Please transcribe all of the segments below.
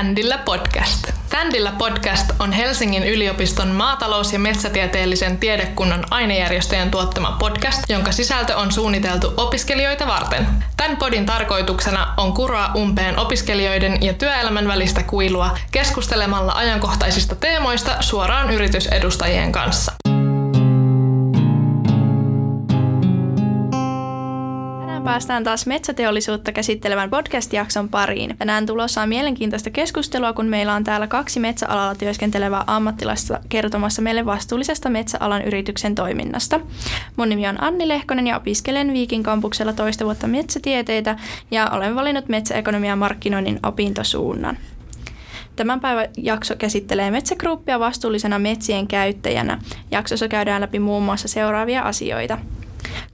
Tändillä podcast. Tändillä podcast on Helsingin yliopiston maatalous- ja metsätieteellisen tiedekunnan ainejärjestöjen tuottama podcast, jonka sisältö on suunniteltu opiskelijoita varten. Tämän podin tarkoituksena on kuroa umpeen opiskelijoiden ja työelämän välistä kuilua keskustelemalla ajankohtaisista teemoista suoraan yritysedustajien kanssa. Päästään taas metsäteollisuutta käsittelevän podcast-jakson pariin. Tänään tulossa on mielenkiintoista keskustelua, kun meillä on täällä kaksi metsäalalla työskentelevää ammattilaista kertomassa meille vastuullisesta metsäalan yrityksen toiminnasta. Mun nimi on Anni Lehkonen ja opiskelen Viikin kampuksella toista vuotta metsätieteitä ja olen valinnut metsäekonomian markkinoinnin opintosuunnan. Tämän päivän jakso käsittelee Metsägruppia vastuullisena metsien käyttäjänä. Jaksossa käydään läpi muun muassa seuraavia asioita –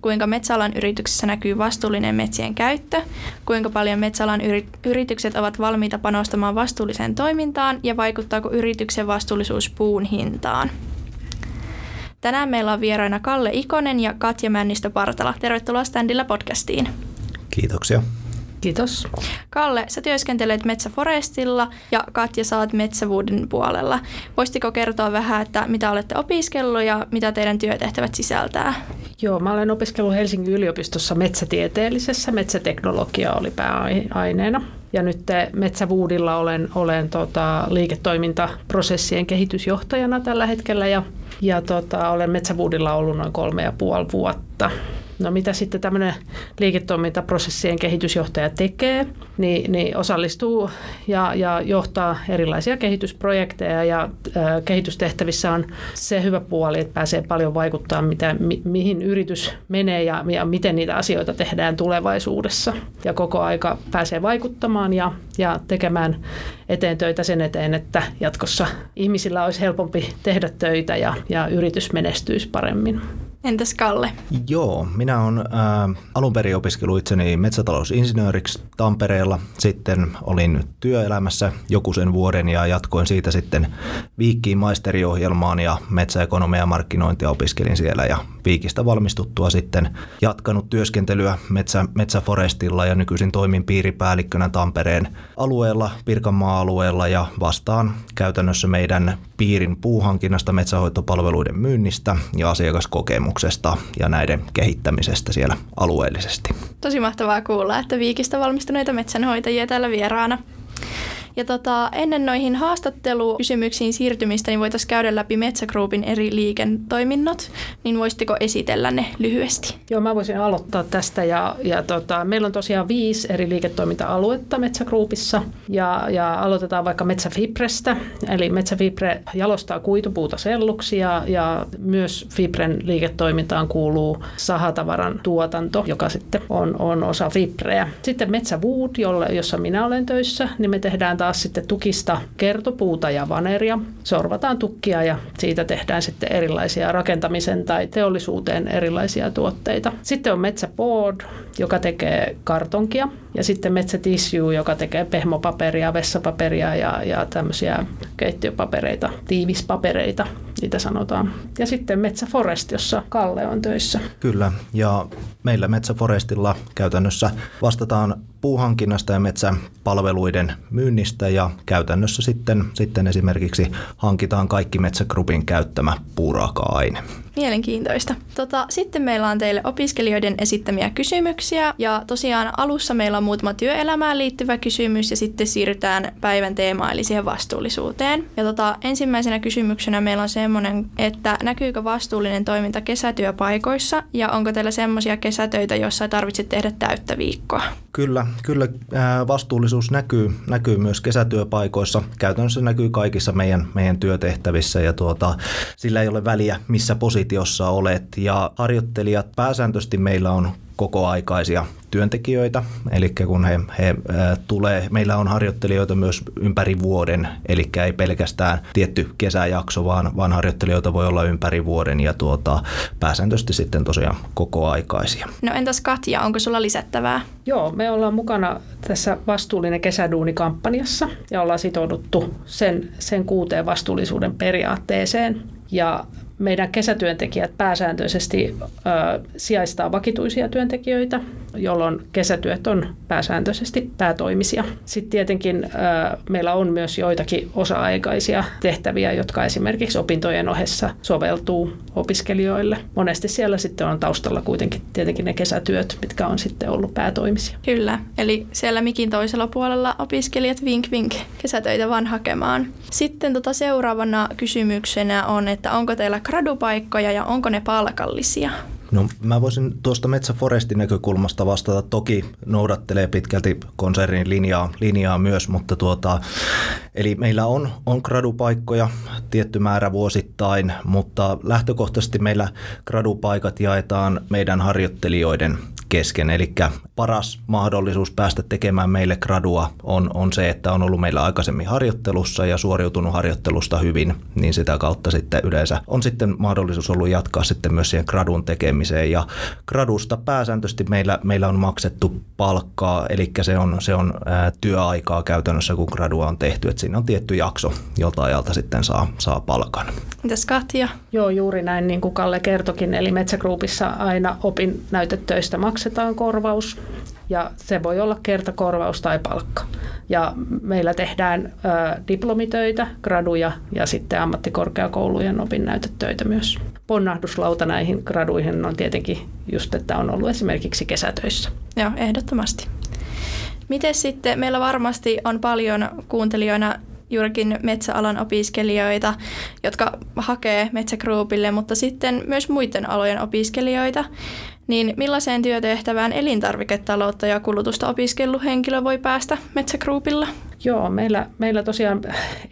kuinka metsäalan yrityksessä näkyy vastuullinen metsien käyttö, kuinka paljon metsäalan yritykset ovat valmiita panostamaan vastuulliseen toimintaan ja vaikuttaako yrityksen vastuullisuus puun hintaan. Tänään meillä on vieraina Kalle Ikonen ja Katja Männistö-Partala. Tervetuloa Standilla podcastiin. Kiitoksia. Kiitos. Kalle, sä työskentelet Metsäforestilla ja Katja saat Metsävuuden puolella. Voisitko kertoa vähän, että mitä olette opiskellut ja mitä teidän työtehtävät sisältää? Joo, mä olen opiskellut Helsingin yliopistossa metsätieteellisessä. Metsäteknologia oli pääaineena. Ja nyt Metsävuudilla olen, olen tota, liiketoimintaprosessien kehitysjohtajana tällä hetkellä ja, ja tota, olen Metsävuudilla ollut noin kolme ja puoli vuotta. No mitä sitten tämmöinen liiketoimintaprosessien kehitysjohtaja tekee, niin, niin osallistuu ja, ja johtaa erilaisia kehitysprojekteja ja ä, kehitystehtävissä on se hyvä puoli, että pääsee paljon vaikuttaa, mitä, mi, mihin yritys menee ja, ja miten niitä asioita tehdään tulevaisuudessa. Ja koko aika pääsee vaikuttamaan ja, ja tekemään eteen töitä sen eteen, että jatkossa ihmisillä olisi helpompi tehdä töitä ja, ja yritys menestyisi paremmin. Entäs Kalle? Joo, minä olen äh, alun perin opiskellut itseni metsätalousinsinööriksi Tampereella. Sitten olin työelämässä joku sen vuoden ja jatkoin siitä sitten Viikkiin maisteriohjelmaan ja metsäekonomia ja markkinointia opiskelin siellä. Ja Viikistä valmistuttua sitten jatkanut työskentelyä metsä, Metsäforestilla ja nykyisin toimin piiripäällikkönä Tampereen alueella, Pirkanmaan alueella ja vastaan käytännössä meidän piirin puuhankinnasta, metsähoitopalveluiden myynnistä ja asiakaskokemuksesta ja näiden kehittämisestä siellä alueellisesti. Tosi mahtavaa kuulla, että Viikistä valmistuneita metsänhoitajia täällä vieraana. Ja tota, ennen noihin haastattelukysymyksiin siirtymistä, niin voitaisiin käydä läpi Metsägroupin eri liiketoiminnot, niin voisitteko esitellä ne lyhyesti? Joo, mä voisin aloittaa tästä. Ja, ja tota, meillä on tosiaan viisi eri liiketoiminta-aluetta Metsägroupissa. Ja, ja aloitetaan vaikka Metsäfibrestä. Eli Metsäfibre jalostaa kuitupuuta selluksi ja, ja myös Fibren liiketoimintaan kuuluu sahatavaran tuotanto, joka sitten on, on osa Fibreä. Sitten jolle, jossa minä olen töissä, niin me tehdään taas sitten tukista kertopuuta ja vaneria. Sorvataan tukkia ja siitä tehdään sitten erilaisia rakentamisen tai teollisuuteen erilaisia tuotteita. Sitten on metsäboard, joka tekee kartonkia ja sitten metsätissue, joka tekee pehmopaperia, vessapaperia ja, ja tämmöisiä keittiöpapereita, tiivispapereita, niitä sanotaan. Ja sitten Metsäforest, jossa Kalle on töissä. Kyllä, ja meillä Metsäforestilla käytännössä vastataan puuhankinnasta ja metsäpalveluiden myynnistä ja käytännössä sitten, sitten esimerkiksi hankitaan kaikki Metsägrupin käyttämä puuraaka-aine. Mielenkiintoista. Tota, sitten meillä on teille opiskelijoiden esittämiä kysymyksiä ja tosiaan alussa meillä on muutama työelämään liittyvä kysymys ja sitten siirrytään päivän teemaan eli siihen vastuullisuuteen. Ja tota, ensimmäisenä kysymyksenä meillä on semmoinen, että näkyykö vastuullinen toiminta kesätyöpaikoissa ja onko teillä semmoisia kesätöitä, joissa ei tarvitse tehdä täyttä viikkoa? Kyllä, kyllä vastuullisuus näkyy, näkyy myös kesätyöpaikoissa. Käytännössä näkyy kaikissa meidän, meidän työtehtävissä ja tuota, sillä ei ole väliä, missä positiossa olet. Ja harjoittelijat pääsääntöisesti meillä on kokoaikaisia työntekijöitä, eli kun he, he äh, tulee, meillä on harjoittelijoita myös ympäri vuoden, eli ei pelkästään tietty kesäjakso, vaan, vaan harjoittelijoita voi olla ympäri vuoden ja tuota, pääsääntöisesti sitten tosiaan kokoaikaisia. No entäs Katja, onko sulla lisättävää? Joo, me ollaan mukana tässä vastuullinen kesäduunikampanjassa ja ollaan sitouduttu sen, sen kuuteen vastuullisuuden periaatteeseen. Ja meidän kesätyöntekijät pääsääntöisesti ö, sijaistaa vakituisia työntekijöitä jolloin kesätyöt on pääsääntöisesti päätoimisia. Sitten tietenkin meillä on myös joitakin osa-aikaisia tehtäviä, jotka esimerkiksi opintojen ohessa soveltuu opiskelijoille. Monesti siellä sitten on taustalla kuitenkin tietenkin ne kesätyöt, mitkä on sitten ollut päätoimisia. Kyllä, eli siellä mikin toisella puolella opiskelijat vink vink kesätöitä vaan hakemaan. Sitten tota seuraavana kysymyksenä on, että onko teillä gradupaikkoja ja onko ne palkallisia? No mä voisin tuosta Metsäforestin näkökulmasta vastata. Toki noudattelee pitkälti konsernin linjaa, linjaa myös, mutta tuota, eli meillä on, on gradupaikkoja tietty määrä vuosittain, mutta lähtökohtaisesti meillä gradupaikat jaetaan meidän harjoittelijoiden kesken. Eli paras mahdollisuus päästä tekemään meille gradua on, on se, että on ollut meillä aikaisemmin harjoittelussa ja suoriutunut harjoittelusta hyvin, niin sitä kautta sitten yleensä on sitten mahdollisuus ollut jatkaa sitten myös siihen gradun tekemiseen. Ja gradusta pääsääntöisesti meillä, meillä on maksettu palkkaa, eli se on, se on ää, työaikaa käytännössä, kun gradua on tehty. että siinä on tietty jakso, jolta ajalta sitten saa, saa palkan. Mitäs Katja? Joo, juuri näin niin kuin Kalle kertokin. Eli Metsägruupissa aina opin näytetöistä maksetaan korvaus ja se voi olla kertakorvaus tai palkka. Ja meillä tehdään ö, diplomitöitä, graduja ja sitten ammattikorkeakoulujen opinnäytetöitä myös. Ponnahduslauta näihin graduihin on tietenkin just, että on ollut esimerkiksi kesätöissä. Joo, ehdottomasti. Miten sitten, meillä varmasti on paljon kuuntelijoina juurikin metsäalan opiskelijoita, jotka hakee metsägruupille, mutta sitten myös muiden alojen opiskelijoita. Niin millaiseen työtehtävään elintarviketaloutta ja kulutusta opiskellut henkilö voi päästä metsägruupilla? Joo, meillä, meillä tosiaan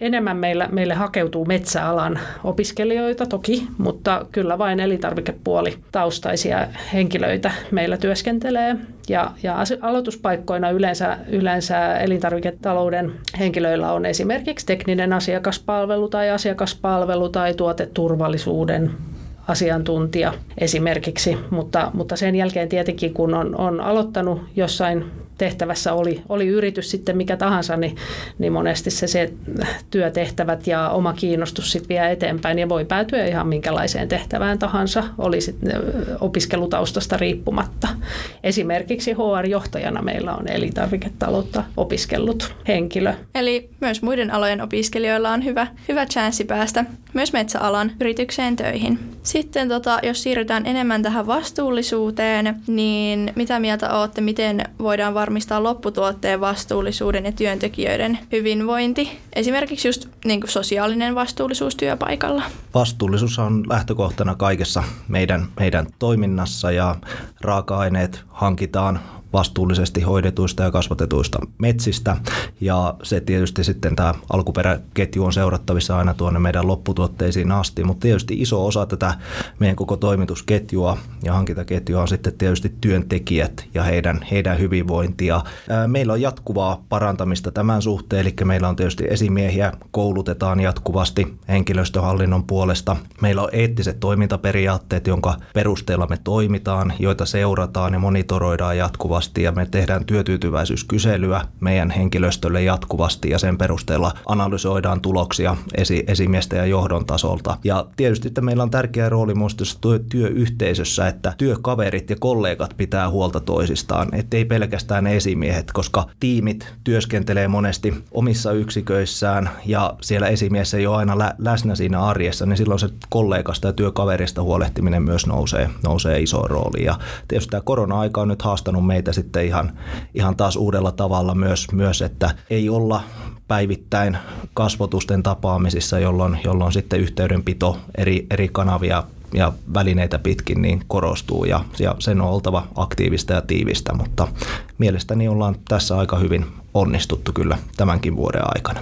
enemmän meillä, meille hakeutuu metsäalan opiskelijoita toki, mutta kyllä vain elintarvikepuoli taustaisia henkilöitä meillä työskentelee. Ja, ja aloituspaikkoina yleensä, yleensä elintarviketalouden henkilöillä on esimerkiksi tekninen asiakaspalvelu tai asiakaspalvelu tai tuoteturvallisuuden asiantuntija esimerkiksi, mutta, mutta sen jälkeen tietenkin kun on, on aloittanut jossain tehtävässä oli, oli yritys sitten mikä tahansa, niin, niin monesti se, se työtehtävät ja oma kiinnostus sitten vie eteenpäin ja voi päätyä ihan minkälaiseen tehtävään tahansa, oli sitten opiskelutaustasta riippumatta. Esimerkiksi HR-johtajana meillä on elintarviketaloutta opiskellut henkilö. Eli myös muiden alojen opiskelijoilla on hyvä, hyvä chanssi päästä myös metsäalan yritykseen töihin. Sitten tota, jos siirrytään enemmän tähän vastuullisuuteen, niin mitä mieltä olette, miten voidaan varmistaa lopputuotteen vastuullisuuden ja työntekijöiden hyvinvointi? Esimerkiksi just niin kuin sosiaalinen vastuullisuus työpaikalla. Vastuullisuus on lähtökohtana kaikessa meidän, meidän toiminnassa ja raaka-aineet hankitaan vastuullisesti hoidetuista ja kasvatetuista metsistä. Ja se tietysti sitten tämä alkuperäketju on seurattavissa aina tuonne meidän lopputuotteisiin asti, mutta tietysti iso osa tätä meidän koko toimitusketjua ja hankintaketjua on sitten tietysti työntekijät ja heidän, heidän hyvinvointia. Meillä on jatkuvaa parantamista tämän suhteen, eli meillä on tietysti esimiehiä, koulutetaan jatkuvasti henkilöstöhallinnon puolesta. Meillä on eettiset toimintaperiaatteet, jonka perusteella me toimitaan, joita seurataan ja monitoroidaan jatkuvasti jatkuvasti ja me tehdään työtyytyväisyyskyselyä meidän henkilöstölle jatkuvasti ja sen perusteella analysoidaan tuloksia esi- esimiesten ja johdon tasolta. Ja tietysti että meillä on tärkeä rooli myös työ- työyhteisössä, että työkaverit ja kollegat pitää huolta toisistaan, ettei pelkästään esimiehet, koska tiimit työskentelee monesti omissa yksiköissään ja siellä esimies ei ole aina lä- läsnä siinä arjessa, niin silloin se kollegasta ja työkaverista huolehtiminen myös nousee, nousee isoon rooliin. Ja tietysti tämä korona-aika on nyt haastanut meitä sitten ihan, ihan taas uudella tavalla myös, myös, että ei olla päivittäin kasvotusten tapaamisissa, jolloin, jolloin sitten yhteydenpito eri, eri kanavia ja välineitä pitkin niin korostuu ja, ja sen on oltava aktiivista ja tiivistä, mutta mielestäni ollaan tässä aika hyvin onnistuttu kyllä tämänkin vuoden aikana.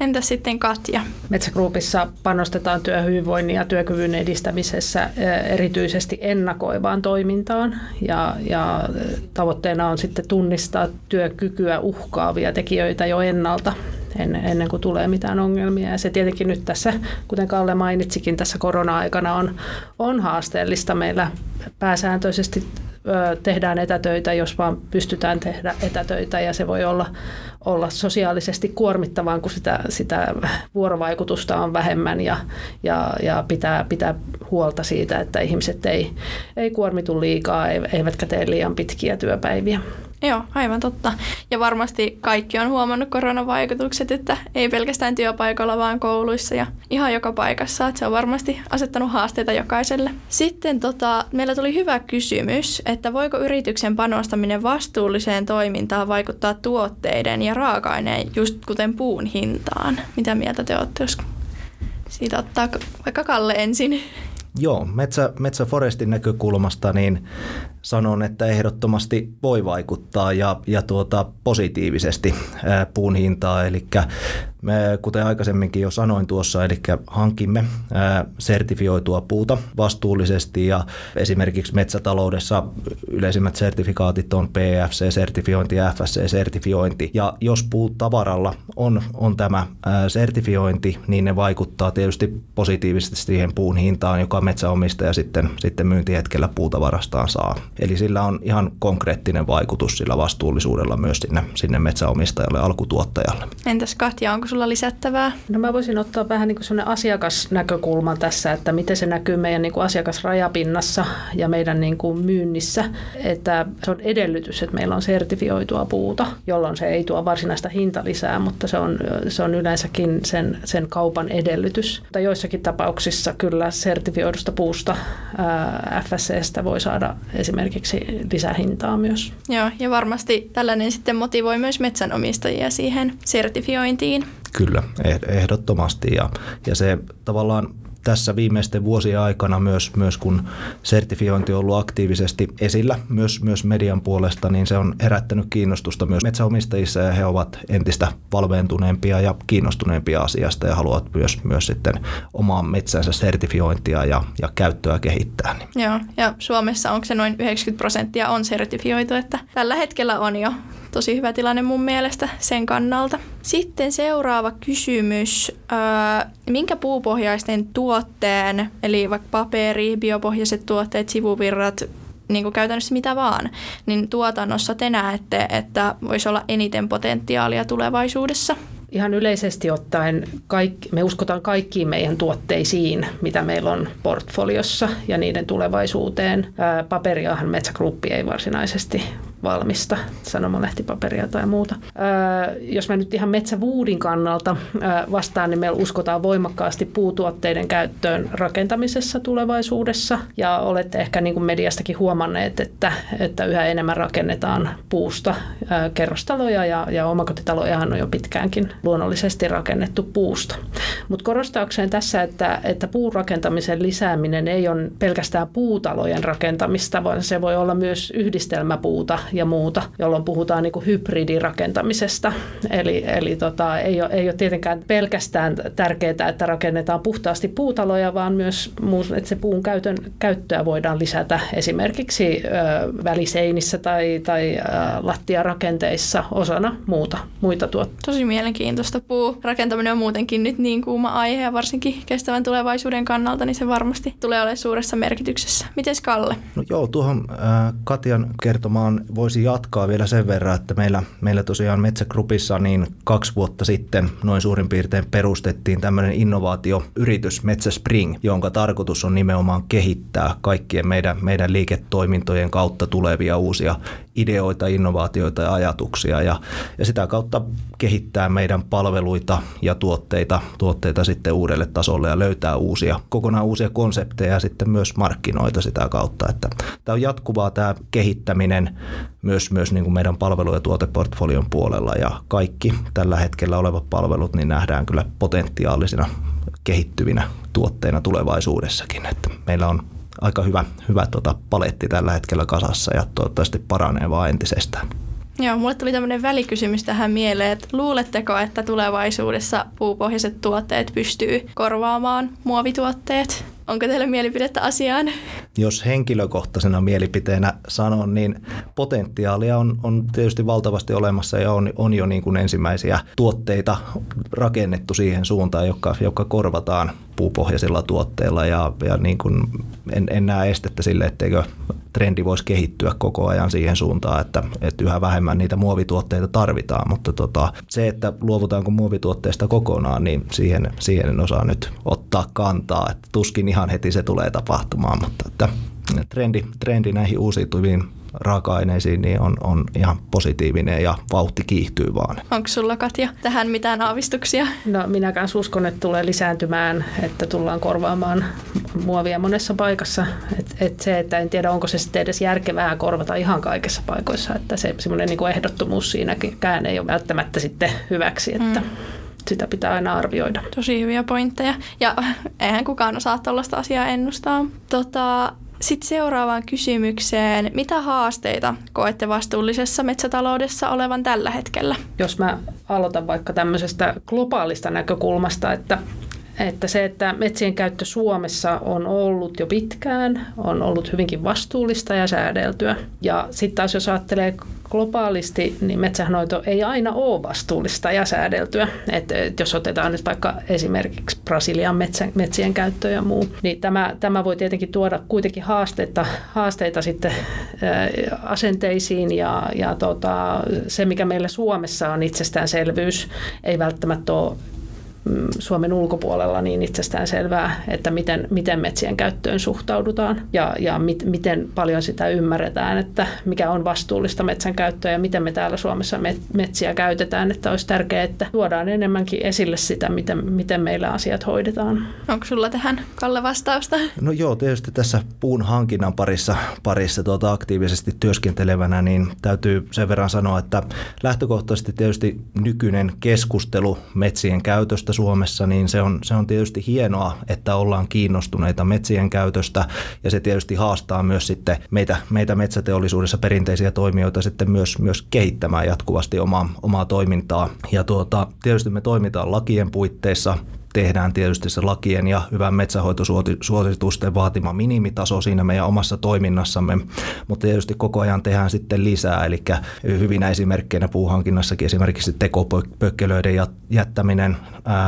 Entä sitten Katja? Metsägruupissa panostetaan työhyvinvoinnin ja työkyvyn edistämisessä erityisesti ennakoivaan toimintaan ja, ja tavoitteena on sitten tunnistaa työkykyä uhkaavia tekijöitä jo ennalta ennen kuin tulee mitään ongelmia. Ja se tietenkin nyt tässä, kuten Kalle mainitsikin, tässä korona-aikana on, on haasteellista. Meillä pääsääntöisesti tehdään etätöitä, jos vaan pystytään tehdä etätöitä ja se voi olla, olla sosiaalisesti kuormittavaa, kun sitä, sitä vuorovaikutusta on vähemmän ja, ja, ja pitää, pitää huolta siitä, että ihmiset ei, ei kuormitu liikaa eivätkä tee liian pitkiä työpäiviä. Joo, aivan totta. Ja varmasti kaikki on huomannut koronavaikutukset, että ei pelkästään työpaikalla, vaan kouluissa ja ihan joka paikassa. Että se on varmasti asettanut haasteita jokaiselle. Sitten tota, meillä tuli hyvä kysymys, että voiko yrityksen panostaminen vastuulliseen toimintaan vaikuttaa tuotteiden ja raaka-aineen, just kuten puun hintaan? Mitä mieltä te olette, jos siitä ottaa vaikka Kalle ensin? Joo, metsä, metsäforestin näkökulmasta niin sanon, että ehdottomasti voi vaikuttaa ja, ja tuota, positiivisesti ää, puun hintaa. Eli me, kuten aikaisemminkin jo sanoin tuossa, eli hankimme sertifioitua puuta vastuullisesti ja esimerkiksi metsätaloudessa yleisimmät sertifikaatit on PFC-sertifiointi ja FSC-sertifiointi. Ja jos puutavaralla on, on tämä sertifiointi, niin ne vaikuttaa tietysti positiivisesti siihen puun hintaan, joka metsäomistaja sitten, sitten myyntihetkellä puutavarastaan saa. Eli sillä on ihan konkreettinen vaikutus sillä vastuullisuudella myös sinne, sinne metsäomistajalle, alkutuottajalle. Entäs Katja, onko sulla lisättävää? No mä voisin ottaa vähän niin kuin asiakasnäkökulman tässä, että miten se näkyy meidän niin kuin asiakasrajapinnassa ja meidän niin kuin myynnissä. Että se on edellytys, että meillä on sertifioitua puuta, jolloin se ei tuo varsinaista hinta lisää, mutta se on, se on yleensäkin sen, sen kaupan edellytys. Mutta joissakin tapauksissa kyllä sertifioidusta puusta ää, FSCstä voi saada esimerkiksi lisähintaa myös. Joo, ja varmasti tällainen sitten motivoi myös metsänomistajia siihen sertifiointiin. Kyllä, ehdottomasti. Ja, ja se tavallaan tässä viimeisten vuosien aikana myös, myös kun sertifiointi on ollut aktiivisesti esillä myös, myös median puolesta, niin se on herättänyt kiinnostusta myös metsäomistajissa ja he ovat entistä valveentuneempia ja kiinnostuneempia asiasta ja haluavat myös, myös sitten omaa metsänsä sertifiointia ja, ja käyttöä kehittää. Joo, ja Suomessa onko se noin 90 prosenttia on sertifioitu, että tällä hetkellä on jo tosi hyvä tilanne mun mielestä sen kannalta. Sitten seuraava kysymys. minkä puupohjaisten tuotteen, eli vaikka paperi, biopohjaiset tuotteet, sivuvirrat, niin kuin käytännössä mitä vaan, niin tuotannossa te näette, että voisi olla eniten potentiaalia tulevaisuudessa? Ihan yleisesti ottaen kaikki, me uskotaan kaikkiin meidän tuotteisiin, mitä meillä on portfoliossa ja niiden tulevaisuuteen. paperiahan Metsägruppi ei varsinaisesti valmista sanomalehtipaperia tai muuta. Jos mä nyt ihan metsävuudin kannalta vastaan, niin me uskotaan voimakkaasti puutuotteiden käyttöön rakentamisessa tulevaisuudessa. Ja olette ehkä niin kuin mediastakin huomanneet, että, että yhä enemmän rakennetaan puusta kerrostaloja ja, ja omakotitalojahan on jo pitkäänkin luonnollisesti rakennettu puusta. Mutta korostaakseen tässä, että, että puurakentamisen lisääminen ei ole pelkästään puutalojen rakentamista, vaan se voi olla myös yhdistelmäpuuta ja muuta, jolloin puhutaan niin kuin hybridirakentamisesta. Eli, eli tota, ei, ole, ei ole tietenkään pelkästään tärkeää, että rakennetaan puhtaasti puutaloja, vaan myös että se puun käytön, käyttöä voidaan lisätä esimerkiksi ö, väliseinissä tai, tai ö, lattiarakenteissa osana muuta, muita tuotteita. Tosi mielenkiintoista. Puu rakentaminen on muutenkin nyt niin kuuma aihe ja varsinkin kestävän tulevaisuuden kannalta, niin se varmasti tulee olemaan suuressa merkityksessä. Miten Kalle? No joo, tuohon äh, Katjan kertomaan voisi jatkaa vielä sen verran, että meillä, meillä tosiaan Metsägrupissa niin kaksi vuotta sitten noin suurin piirtein perustettiin tämmöinen innovaatioyritys Metsä Spring, jonka tarkoitus on nimenomaan kehittää kaikkien meidän, meidän liiketoimintojen kautta tulevia uusia ideoita, innovaatioita ja ajatuksia ja, ja sitä kautta kehittää meidän palveluita ja tuotteita, tuotteita sitten uudelle tasolle ja löytää uusia, kokonaan uusia konsepteja ja sitten myös markkinoita sitä kautta. Että tämä on jatkuvaa tämä kehittäminen myös, myös niin kuin meidän palvelu- ja tuoteportfolion puolella ja kaikki tällä hetkellä olevat palvelut niin nähdään kyllä potentiaalisina kehittyvinä tuotteina tulevaisuudessakin. Että meillä on aika hyvä, hyvä tota paletti tällä hetkellä kasassa ja toivottavasti paranee vaan entisestään. Joo, mulle tuli tämmöinen välikysymys tähän mieleen, että luuletteko, että tulevaisuudessa puupohjaiset tuotteet pystyy korvaamaan muovituotteet? Onko teillä mielipidettä asiaan? Jos henkilökohtaisena mielipiteenä sanon, niin potentiaalia on, on tietysti valtavasti olemassa ja on, on jo niin kuin ensimmäisiä tuotteita rakennettu siihen suuntaan, joka, joka korvataan puupohjaisilla tuotteilla ja, ja niin kuin en, en näe estettä sille, etteikö trendi voisi kehittyä koko ajan siihen suuntaan, että, että yhä vähemmän niitä muovituotteita tarvitaan, mutta tota, se, että luovutaanko muovituotteista kokonaan, niin siihen, siihen en osaa nyt ottaa kantaa, että tuskin ihan heti se tulee tapahtumaan, mutta että trendi, trendi näihin uusiutuviin raaka-aineisiin niin on, on ihan positiivinen ja vauhti kiihtyy vaan. Onko sulla Katja tähän mitään aavistuksia? No minä kanssa uskon, että tulee lisääntymään, että tullaan korvaamaan muovia monessa paikassa. Et, et se, että en tiedä onko se sitten edes järkevää korvata ihan kaikissa paikoissa, että se semmoinen niin ehdottomuus siinäkään ei ole välttämättä sitten hyväksi, että mm sitä pitää aina arvioida. Tosi hyviä pointteja. Ja eihän kukaan osaa tällaista asiaa ennustaa. Tota, sitten seuraavaan kysymykseen. Mitä haasteita koette vastuullisessa metsätaloudessa olevan tällä hetkellä? Jos mä aloitan vaikka tämmöisestä globaalista näkökulmasta, että että se, että metsien käyttö Suomessa on ollut jo pitkään, on ollut hyvinkin vastuullista ja säädeltyä. Ja sitten taas jos ajattelee globaalisti, niin metsänhoito ei aina ole vastuullista ja säädeltyä. Et, et jos otetaan nyt vaikka esimerkiksi Brasilian metsän, metsien käyttö ja muu, niin tämä, tämä voi tietenkin tuoda kuitenkin haasteita, haasteita sitten ää, asenteisiin ja, ja tota, se, mikä meillä Suomessa on itsestäänselvyys, ei välttämättä ole Suomen ulkopuolella niin itsestään selvää, että miten, miten metsien käyttöön suhtaudutaan ja, ja mit, miten paljon sitä ymmärretään, että mikä on vastuullista metsän käyttöä ja miten me täällä Suomessa metsiä käytetään. Että olisi tärkeää, että tuodaan enemmänkin esille sitä, miten, miten meillä asiat hoidetaan. Onko sulla tähän, Kalle, vastausta? No joo, tietysti tässä puun hankinnan parissa, parissa tuota aktiivisesti työskentelevänä, niin täytyy sen verran sanoa, että lähtökohtaisesti tietysti nykyinen keskustelu metsien käytöstä Suomessa, niin se on, se on tietysti hienoa, että ollaan kiinnostuneita metsien käytöstä ja se tietysti haastaa myös sitten meitä, meitä metsäteollisuudessa perinteisiä toimijoita sitten myös, myös kehittämään jatkuvasti omaa, omaa toimintaa. Ja tuota, tietysti me toimitaan lakien puitteissa, tehdään tietysti se lakien ja hyvän metsähoitosuositusten vaatima minimitaso siinä meidän omassa toiminnassamme, mutta tietysti koko ajan tehdään sitten lisää, eli hyvinä esimerkkeinä puuhankinnassakin esimerkiksi tekopökkelöiden jättäminen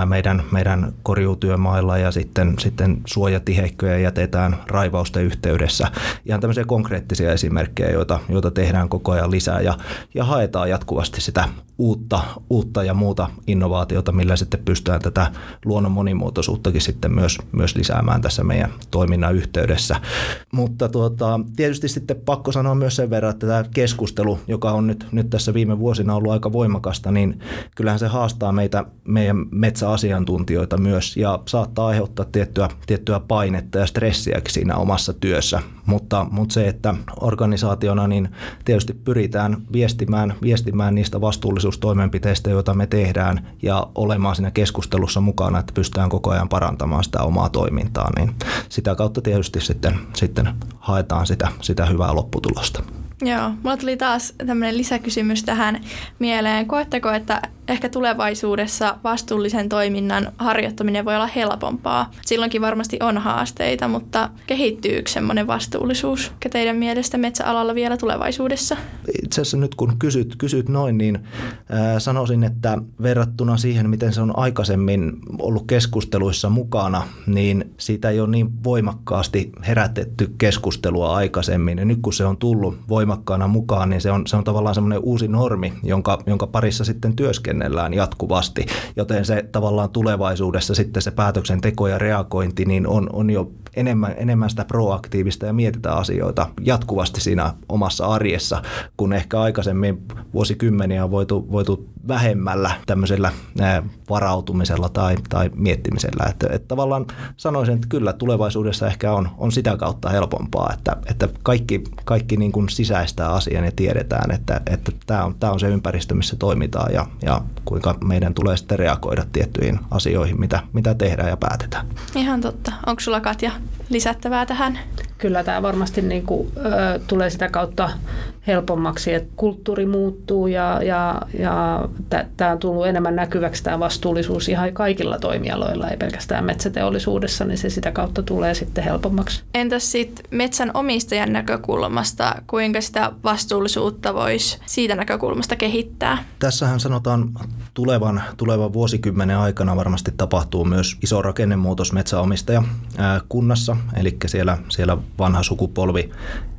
meidän, meidän korjuutyömailla ja sitten, sitten suojatiheikköjä jätetään raivausten yhteydessä. Ihan tämmöisiä konkreettisia esimerkkejä, joita, joita tehdään koko ajan lisää ja, ja haetaan jatkuvasti sitä uutta, uutta ja muuta innovaatiota, millä sitten pystytään tätä luonnon monimuotoisuuttakin sitten myös, myös lisäämään tässä meidän toiminnan yhteydessä. Mutta tuota, tietysti sitten pakko sanoa myös sen verran, että tämä keskustelu, joka on nyt, nyt tässä viime vuosina ollut aika voimakasta, niin kyllähän se haastaa meitä, meidän metsäasiantuntijoita myös ja saattaa aiheuttaa tiettyä, tiettyä painetta ja stressiäkin siinä omassa työssä. Mutta, mutta se, että organisaationa niin tietysti pyritään viestimään, viestimään niistä vastuullisuustoimenpiteistä, joita me tehdään ja olemaan siinä keskustelussa mukana, että pystytään koko ajan parantamaan sitä omaa toimintaa, niin sitä kautta tietysti sitten, sitten haetaan sitä, sitä hyvää lopputulosta. Joo, mulla tuli taas tämmöinen lisäkysymys tähän mieleen. Koetteko, että ehkä tulevaisuudessa vastuullisen toiminnan harjoittaminen voi olla helpompaa? Silloinkin varmasti on haasteita, mutta kehittyykö semmoinen vastuullisuus teidän mielestä metsäalalla vielä tulevaisuudessa? Itse asiassa nyt kun kysyt, kysyt noin, niin äh, sanoisin, että verrattuna siihen, miten se on aikaisemmin ollut keskusteluissa mukana, niin siitä ei ole niin voimakkaasti herätetty keskustelua aikaisemmin. Ja nyt kun se on tullut voimakkaana mukaan, niin se on, se on tavallaan semmoinen uusi normi, jonka, jonka parissa sitten työskennellään jatkuvasti. Joten se tavallaan tulevaisuudessa sitten se päätöksenteko ja reagointi niin on, on jo enemmän, enemmän sitä proaktiivista ja mietitään asioita jatkuvasti siinä omassa arjessa, kun ehkä aikaisemmin vuosikymmeniä on voitu, voitu vähemmällä tämmöisellä varautumisella tai, tai miettimisellä. Että, että tavallaan sanoisin, että kyllä tulevaisuudessa ehkä on, on sitä kautta helpompaa, että, että kaikki, kaikki niin kuin sisäistää asian ja tiedetään, että, että tämä, on, tämä on se ympäristö, missä toimitaan ja, ja kuinka meidän tulee sitten reagoida tiettyihin asioihin, mitä, mitä tehdään ja päätetään. Ihan totta. Onko sulla Katja lisättävää tähän? Kyllä tämä varmasti niin kuin, ö, tulee sitä kautta helpommaksi, että kulttuuri muuttuu ja, ja, ja tämä on tullut enemmän näkyväksi tämä vastuullisuus ihan kaikilla toimialoilla, ei pelkästään metsäteollisuudessa, niin se sitä kautta tulee sitten helpommaksi. Entäs sitten metsän omistajan näkökulmasta, kuinka sitä vastuullisuutta voisi siitä näkökulmasta kehittää? Tässähän sanotaan tulevan, tulevan vuosikymmenen aikana varmasti tapahtuu myös iso rakennemuutos metsäomistaja kunnassa, eli siellä, siellä vanha sukupolvi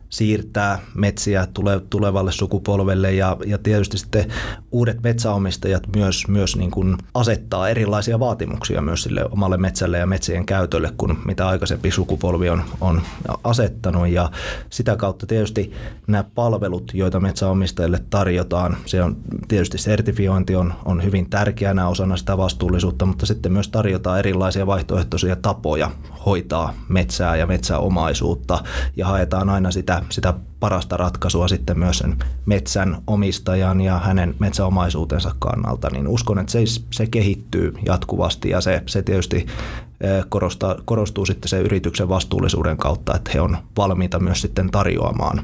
siirtää metsiä tule, tulevalle sukupolvelle ja, ja tietysti sitten uudet metsäomistajat myös, myös niin kuin asettaa erilaisia vaatimuksia myös sille omalle metsälle ja metsien käytölle kuin mitä aikaisempi sukupolvi on, on asettanut. Ja sitä kautta tietysti nämä palvelut, joita metsäomistajille tarjotaan, se on tietysti sertifiointi on, on hyvin tärkeänä osana sitä vastuullisuutta, mutta sitten myös tarjotaan erilaisia vaihtoehtoisia tapoja hoitaa metsää ja metsäomaisuutta ja haetaan aina sitä, sitä parasta ratkaisua sitten myös sen metsän omistajan ja hänen metsäomaisuutensa kannalta, niin uskon, että se, se kehittyy jatkuvasti ja se, se tietysti korostaa, korostuu sitten se yrityksen vastuullisuuden kautta, että he on valmiita myös sitten tarjoamaan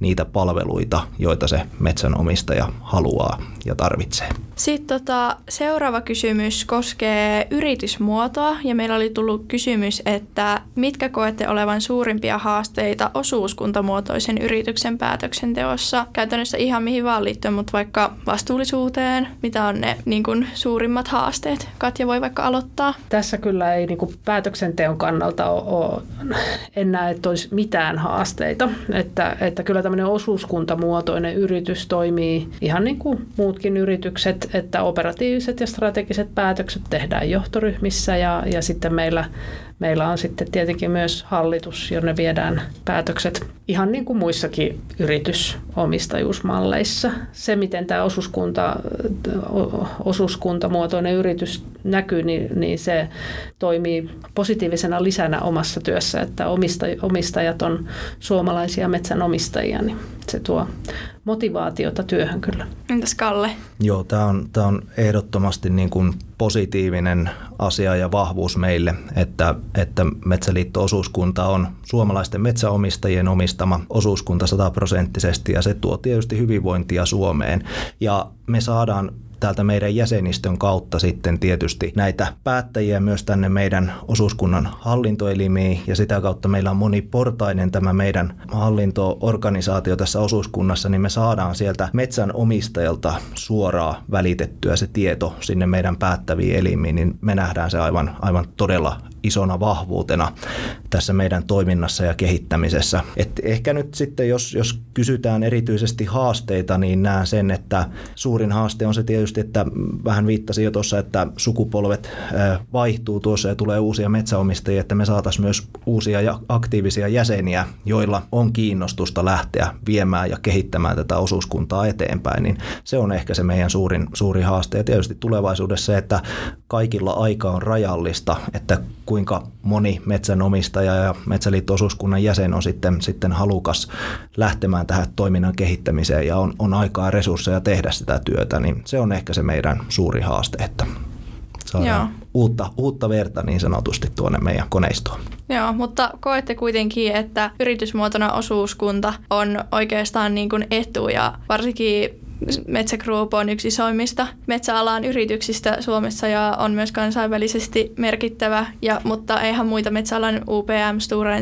niitä palveluita, joita se metsänomistaja haluaa ja tarvitsee. Sitten tota, seuraava kysymys koskee yritysmuotoa ja meillä oli tullut kysymys, että mitkä koette olevan suurimpia haasteita osuuskuntamuotoisen yrityksen päätöksenteossa? Käytännössä ihan mihin vaan liittyen, mutta vaikka vastuullisuuteen, mitä on ne niin kuin, suurimmat haasteet? Katja voi vaikka aloittaa. Tässä kyllä ei niin kuin päätöksenteon kannalta ole, ole, en näe, että olisi mitään haasteita. Että, että kyllä tämmöinen osuuskuntamuotoinen yritys toimii ihan niin kuin muutkin yritykset, että operatiiviset ja strategiset päätökset tehdään johtoryhmissä ja, ja sitten meillä Meillä on sitten tietenkin myös hallitus, jonne viedään päätökset ihan niin kuin muissakin yritysomistajuusmalleissa. Se, miten tämä osuuskunta, osuuskuntamuotoinen yritys näkyy, niin, niin se toimii positiivisena lisänä omassa työssä, että omistajat on suomalaisia metsänomistajia, niin se tuo motivaatiota työhön kyllä. Entäs Kalle? Joo, tämä on, tämä on ehdottomasti niin kuin positiivinen asia ja vahvuus meille, että, että Metsäliitto-osuuskunta on suomalaisten metsäomistajien omistama osuuskunta sataprosenttisesti ja se tuo tietysti hyvinvointia Suomeen. Ja me saadaan täältä meidän jäsenistön kautta sitten tietysti näitä päättäjiä myös tänne meidän osuuskunnan hallintoelimiin. Ja sitä kautta meillä on moniportainen tämä meidän hallintoorganisaatio tässä osuuskunnassa, niin me saadaan sieltä metsän omistajalta suoraan välitettyä se tieto sinne meidän päättäviin elimiin, niin me nähdään se aivan, aivan todella isona vahvuutena tässä meidän toiminnassa ja kehittämisessä. Et ehkä nyt sitten, jos, jos kysytään erityisesti haasteita, niin näen sen, että suurin haaste on se tietysti, että vähän viittasin jo tuossa, että sukupolvet vaihtuu tuossa ja tulee uusia metsäomistajia, että me saataisiin myös uusia ja aktiivisia jäseniä, joilla on kiinnostusta lähteä viemään ja kehittämään tätä osuuskuntaa eteenpäin, niin se on ehkä se meidän suurin, suuri haaste. Ja tietysti tulevaisuudessa se, että kaikilla aika on rajallista, että kuinka moni metsänomistaja ja metsäliitto-osuuskunnan jäsen on sitten, sitten halukas lähtemään tähän toiminnan kehittämiseen ja on, on aikaa ja resursseja tehdä sitä työtä, niin se on ehkä se meidän suuri haaste, että saadaan Joo. uutta, uutta verta niin sanotusti tuonne meidän koneistoon. Joo, mutta koette kuitenkin, että yritysmuotona osuuskunta on oikeastaan niin kuin etu ja varsinkin Metsä Group on yksi isoimmista metsäalan yrityksistä Suomessa ja on myös kansainvälisesti merkittävä, ja, mutta eihän muita metsäalan UPM, Stora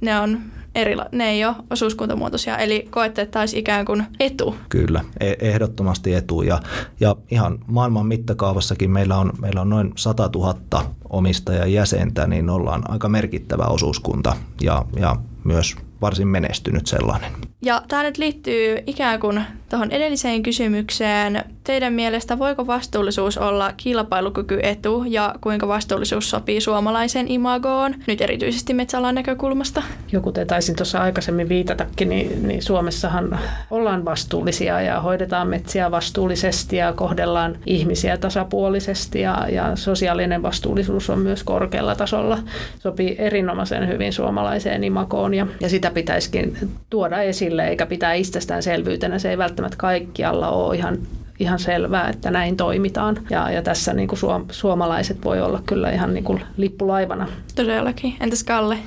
ne on erila- ne ei ole osuuskuntamuotoisia, eli koette, että olisi ikään kuin etu. Kyllä, e- ehdottomasti etu. Ja, ja ihan maailman mittakaavassakin meillä on, meillä on noin 100 000 omistajajäsentä, niin ollaan aika merkittävä osuuskunta ja, ja myös varsin menestynyt sellainen. Ja tämä nyt liittyy ikään kuin tuohon edelliseen kysymykseen. Teidän mielestä voiko vastuullisuus olla kilpailukykyetu ja kuinka vastuullisuus sopii suomalaiseen imagoon, nyt erityisesti metsäalan näkökulmasta? Joku te taisin tuossa aikaisemmin viitatakin, niin, niin Suomessahan ollaan vastuullisia ja hoidetaan metsiä vastuullisesti ja kohdellaan ihmisiä tasapuolisesti ja, ja sosiaalinen vastuullisuus on myös korkealla tasolla. Sopii erinomaisen hyvin suomalaiseen imagoon ja, ja sitä pitäisikin tuoda esille eikä pitää itsestäänselvyytenä. Se ei välttämättä kaikkialla ole ihan ihan selvää, että näin toimitaan. Ja, ja tässä niin kuin suom, suomalaiset voi olla kyllä ihan niin kuin lippulaivana. Todellakin. Entäs Kalle?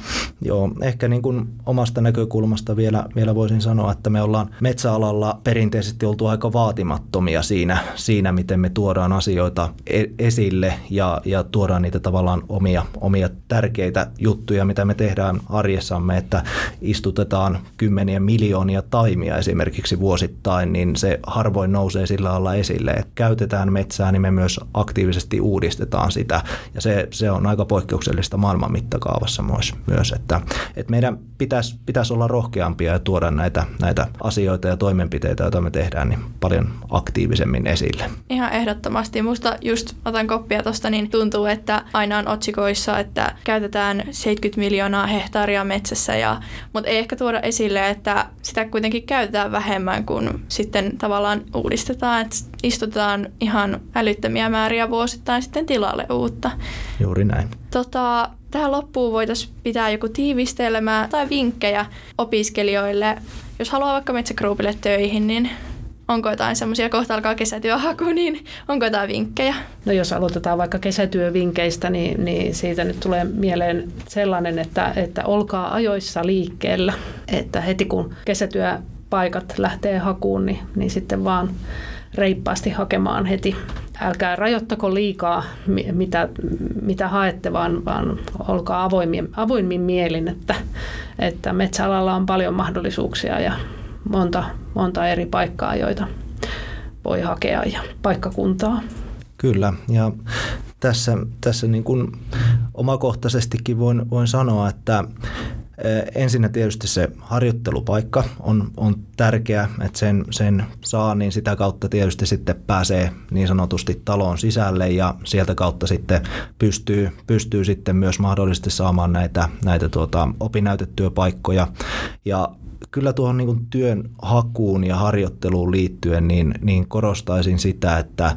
Joo, ehkä niin kuin omasta näkökulmasta vielä, vielä voisin sanoa, että me ollaan metsäalalla perinteisesti oltu aika vaatimattomia siinä, siinä miten me tuodaan asioita e- esille ja, ja tuodaan niitä tavallaan omia, omia tärkeitä juttuja, mitä me tehdään arjessamme, että istutetaan kymmeniä miljoonia taimia esimerkiksi vuosittain, niin se harvoin nousee sillä alla esille, että käytetään metsää, niin me myös aktiivisesti uudistetaan sitä ja se, se on aika poikkeuksellista maailman mittakaavassa myös, myös että, että meidän pitäisi, pitäisi olla rohkeampia ja tuoda näitä, näitä asioita ja toimenpiteitä, joita me tehdään, niin paljon aktiivisemmin esille. Ihan ehdottomasti. Musta just otan koppia tuosta, niin tuntuu, että aina on otsikoissa, että käytetään 70 miljoonaa hehtaaria metsässä, ja, mutta ei ehkä tuoda esille, että sitä kuitenkin käytetään vähemmän kuin sitten tavallaan uudistetaan, että istutetaan ihan älyttömiä määriä vuosittain sitten tilalle uutta. Juuri näin. Tota, tähän loppuun voitaisiin pitää joku tiivistelmä tai vinkkejä opiskelijoille. Jos haluaa vaikka Metsägroupille töihin, niin onko jotain semmoisia, kohta alkaa kesätyöhaku, niin onko jotain vinkkejä? No jos aloitetaan vaikka kesätyövinkkeistä, niin, niin siitä nyt tulee mieleen sellainen, että, että olkaa ajoissa liikkeellä. Että heti kun kesätyöpaikat lähtee hakuun, niin, niin sitten vaan reippaasti hakemaan heti. Älkää rajoittako liikaa, mitä, mitä haette, vaan, vaan olkaa avoimin, avoimin mielin, että, että metsäalalla on paljon mahdollisuuksia ja monta, monta eri paikkaa, joita voi hakea ja paikkakuntaa. Kyllä, ja tässä, tässä niin kuin omakohtaisestikin voin, voin sanoa, että Ensinnä tietysti se harjoittelupaikka on, on tärkeä, että sen, sen saa, niin sitä kautta tietysti sitten pääsee niin sanotusti taloon sisälle ja sieltä kautta sitten pystyy, pystyy sitten myös mahdollisesti saamaan näitä, näitä tuota, opinnäytetyöpaikkoja. Ja kyllä tuohon niin kuin työn hakuun ja harjoitteluun liittyen niin, niin korostaisin sitä, että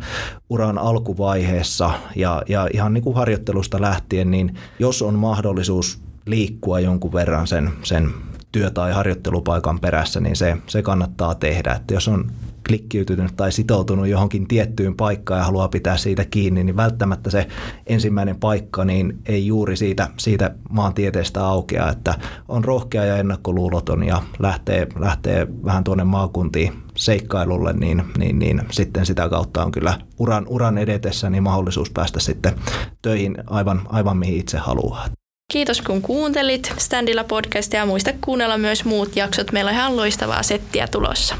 uran alkuvaiheessa ja, ja ihan niin kuin harjoittelusta lähtien, niin jos on mahdollisuus liikkua jonkun verran sen, sen työ- tai harjoittelupaikan perässä, niin se, se kannattaa tehdä. Että jos on klikkiytynyt tai sitoutunut johonkin tiettyyn paikkaan ja haluaa pitää siitä kiinni, niin välttämättä se ensimmäinen paikka niin ei juuri siitä, siitä maantieteestä aukea, että on rohkea ja ennakkoluuloton ja lähtee, lähtee vähän tuonne maakuntiin seikkailulle, niin, niin, niin sitten sitä kautta on kyllä uran, uran edetessä niin mahdollisuus päästä sitten töihin aivan, aivan mihin itse haluaa. Kiitos kun kuuntelit Standilla podcastia ja muista kuunnella myös muut jaksot. Meillä on ihan loistavaa settiä tulossa.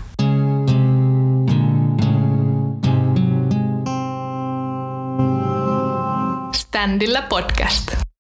Standilla podcast.